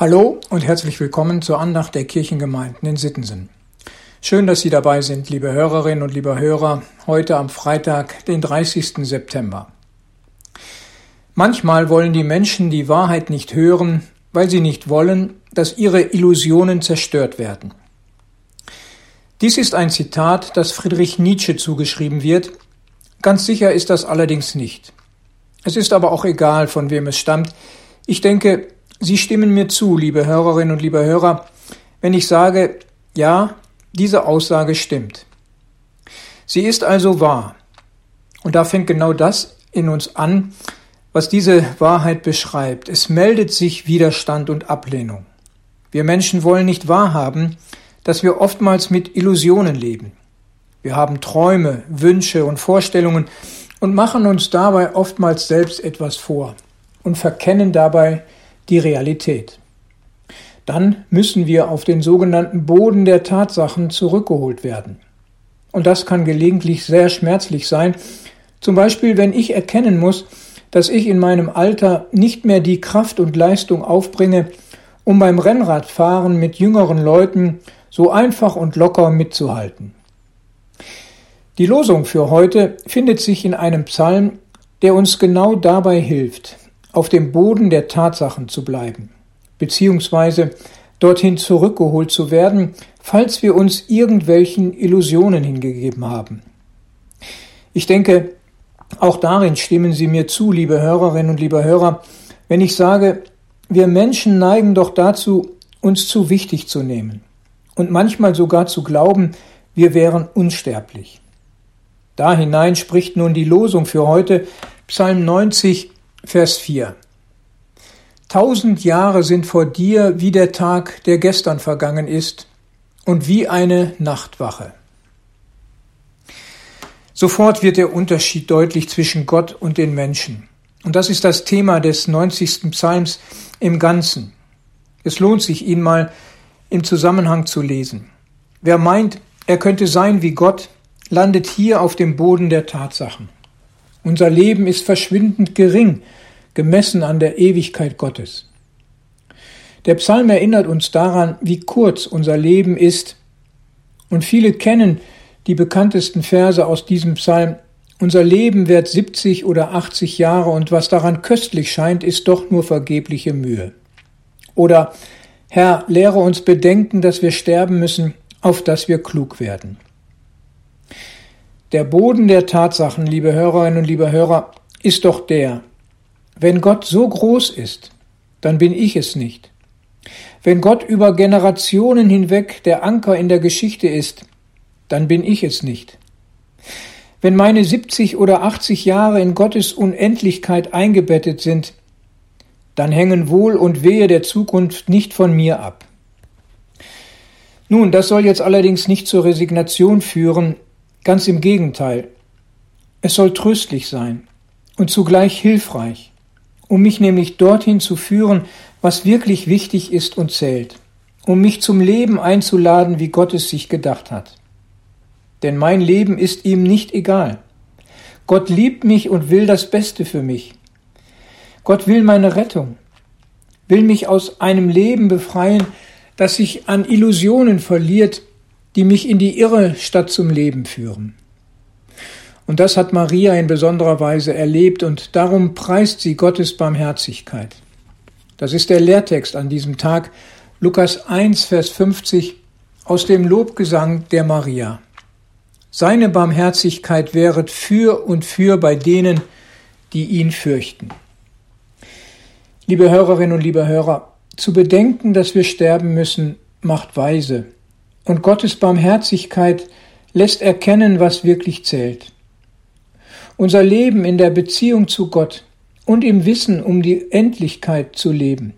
Hallo und herzlich willkommen zur Andacht der Kirchengemeinden in Sittensen. Schön, dass Sie dabei sind, liebe Hörerinnen und lieber Hörer, heute am Freitag, den 30. September. Manchmal wollen die Menschen die Wahrheit nicht hören, weil sie nicht wollen, dass ihre Illusionen zerstört werden. Dies ist ein Zitat, das Friedrich Nietzsche zugeschrieben wird. Ganz sicher ist das allerdings nicht. Es ist aber auch egal, von wem es stammt. Ich denke, Sie stimmen mir zu, liebe Hörerinnen und liebe Hörer, wenn ich sage, ja, diese Aussage stimmt. Sie ist also wahr. Und da fängt genau das in uns an, was diese Wahrheit beschreibt. Es meldet sich Widerstand und Ablehnung. Wir Menschen wollen nicht wahrhaben, dass wir oftmals mit Illusionen leben. Wir haben Träume, Wünsche und Vorstellungen und machen uns dabei oftmals selbst etwas vor und verkennen dabei die Realität. Dann müssen wir auf den sogenannten Boden der Tatsachen zurückgeholt werden. Und das kann gelegentlich sehr schmerzlich sein, zum Beispiel wenn ich erkennen muss, dass ich in meinem Alter nicht mehr die Kraft und Leistung aufbringe, um beim Rennradfahren mit jüngeren Leuten so einfach und locker mitzuhalten. Die Losung für heute findet sich in einem Psalm, der uns genau dabei hilft, auf dem Boden der Tatsachen zu bleiben, beziehungsweise dorthin zurückgeholt zu werden, falls wir uns irgendwelchen Illusionen hingegeben haben. Ich denke, auch darin stimmen Sie mir zu, liebe Hörerinnen und liebe Hörer, wenn ich sage, wir Menschen neigen doch dazu, uns zu wichtig zu nehmen und manchmal sogar zu glauben, wir wären unsterblich. Da hinein spricht nun die Losung für heute, Psalm 90, Vers 4. Tausend Jahre sind vor dir wie der Tag, der gestern vergangen ist, und wie eine Nachtwache. Sofort wird der Unterschied deutlich zwischen Gott und den Menschen. Und das ist das Thema des 90. Psalms im Ganzen. Es lohnt sich, ihn mal im Zusammenhang zu lesen. Wer meint, er könnte sein wie Gott, landet hier auf dem Boden der Tatsachen. Unser Leben ist verschwindend gering, gemessen an der Ewigkeit Gottes. Der Psalm erinnert uns daran, wie kurz unser Leben ist, und viele kennen die bekanntesten Verse aus diesem Psalm. Unser Leben währt 70 oder 80 Jahre und was daran köstlich scheint, ist doch nur vergebliche Mühe. Oder Herr, lehre uns bedenken, dass wir sterben müssen, auf dass wir klug werden. Der Boden der Tatsachen, liebe Hörerinnen und liebe Hörer, ist doch der, wenn Gott so groß ist, dann bin ich es nicht. Wenn Gott über Generationen hinweg der Anker in der Geschichte ist, dann bin ich es nicht. Wenn meine 70 oder 80 Jahre in Gottes Unendlichkeit eingebettet sind, dann hängen Wohl und Wehe der Zukunft nicht von mir ab. Nun, das soll jetzt allerdings nicht zur Resignation führen, Ganz im Gegenteil. Es soll tröstlich sein und zugleich hilfreich, um mich nämlich dorthin zu führen, was wirklich wichtig ist und zählt, um mich zum Leben einzuladen, wie Gott es sich gedacht hat. Denn mein Leben ist ihm nicht egal. Gott liebt mich und will das Beste für mich. Gott will meine Rettung, will mich aus einem Leben befreien, das sich an Illusionen verliert, die mich in die Irre statt zum Leben führen. Und das hat Maria in besonderer Weise erlebt und darum preist sie Gottes Barmherzigkeit. Das ist der Lehrtext an diesem Tag, Lukas 1, Vers 50 aus dem Lobgesang der Maria. Seine Barmherzigkeit wäret für und für bei denen, die ihn fürchten. Liebe Hörerinnen und liebe Hörer, zu bedenken, dass wir sterben müssen, macht weise und Gottes Barmherzigkeit lässt erkennen, was wirklich zählt. Unser Leben in der Beziehung zu Gott und im Wissen um die Endlichkeit zu leben.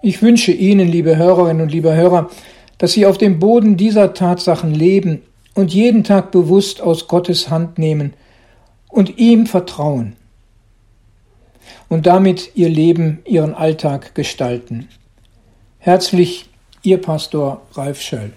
Ich wünsche Ihnen, liebe Hörerinnen und liebe Hörer, dass Sie auf dem Boden dieser Tatsachen leben und jeden Tag bewusst aus Gottes Hand nehmen und ihm vertrauen und damit Ihr Leben, Ihren Alltag gestalten. Herzlich Ihr Pastor Ralf Schöll.